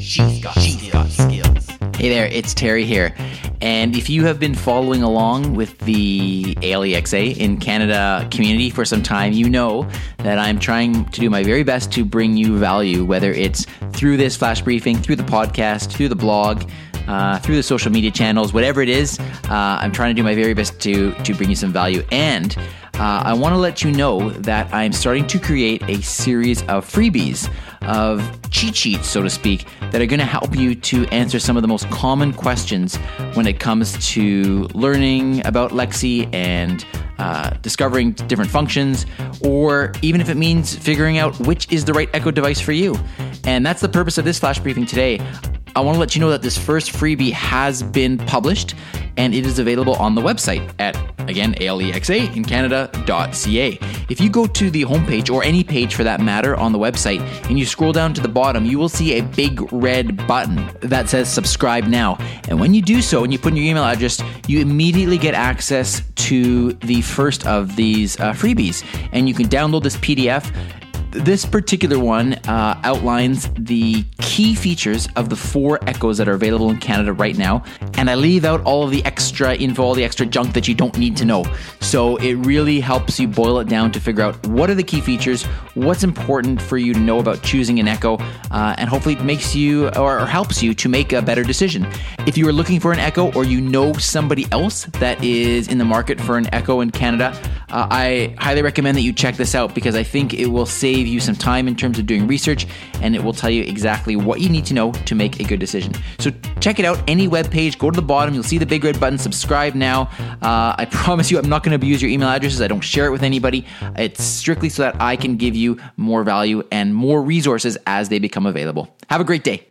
She's got, she's got skills. Hey there, it's Terry here. And if you have been following along with the ALEXA in Canada community for some time, you know that I'm trying to do my very best to bring you value, whether it's through this flash briefing, through the podcast, through the blog, uh, through the social media channels, whatever it is. Uh, I'm trying to do my very best to to bring you some value. And uh, I want to let you know that I'm starting to create a series of freebies, of cheat sheets, so to speak, that are going to help you to answer some of the most common questions when it comes to learning about Alexa and uh, discovering different functions, or even if it means figuring out which is the right Echo device for you. And that's the purpose of this flash briefing today. I want to let you know that this first freebie has been published and it is available on the website at, again, ALEXA in Canada.ca. If you go to the homepage or any page for that matter on the website and you scroll down to the bottom, you will see a big red button that says subscribe now. And when you do so and you put in your email address, you immediately get access to the first of these uh, freebies. And you can download this PDF this particular one uh, outlines the key features of the four Echoes that are available in Canada right now, and I leave out all of the extra info, all the extra junk that you don't need to know. So it really helps you boil it down to figure out what are the key features, what's important for you to know about choosing an Echo, uh, and hopefully it makes you or, or helps you to make a better decision. If you are looking for an Echo or you know somebody else that is in the market for an Echo in Canada, uh, I highly recommend that you check this out because I think it will save you some time in terms of doing research and it will tell you exactly what you need to know to make a good decision. So check it out. Any web page, go to the bottom, you'll see the big red button, subscribe now. Uh, I promise you, I'm not going to abuse your email addresses. I don't share it with anybody. It's strictly so that I can give you more value and more resources as they become available. Have a great day.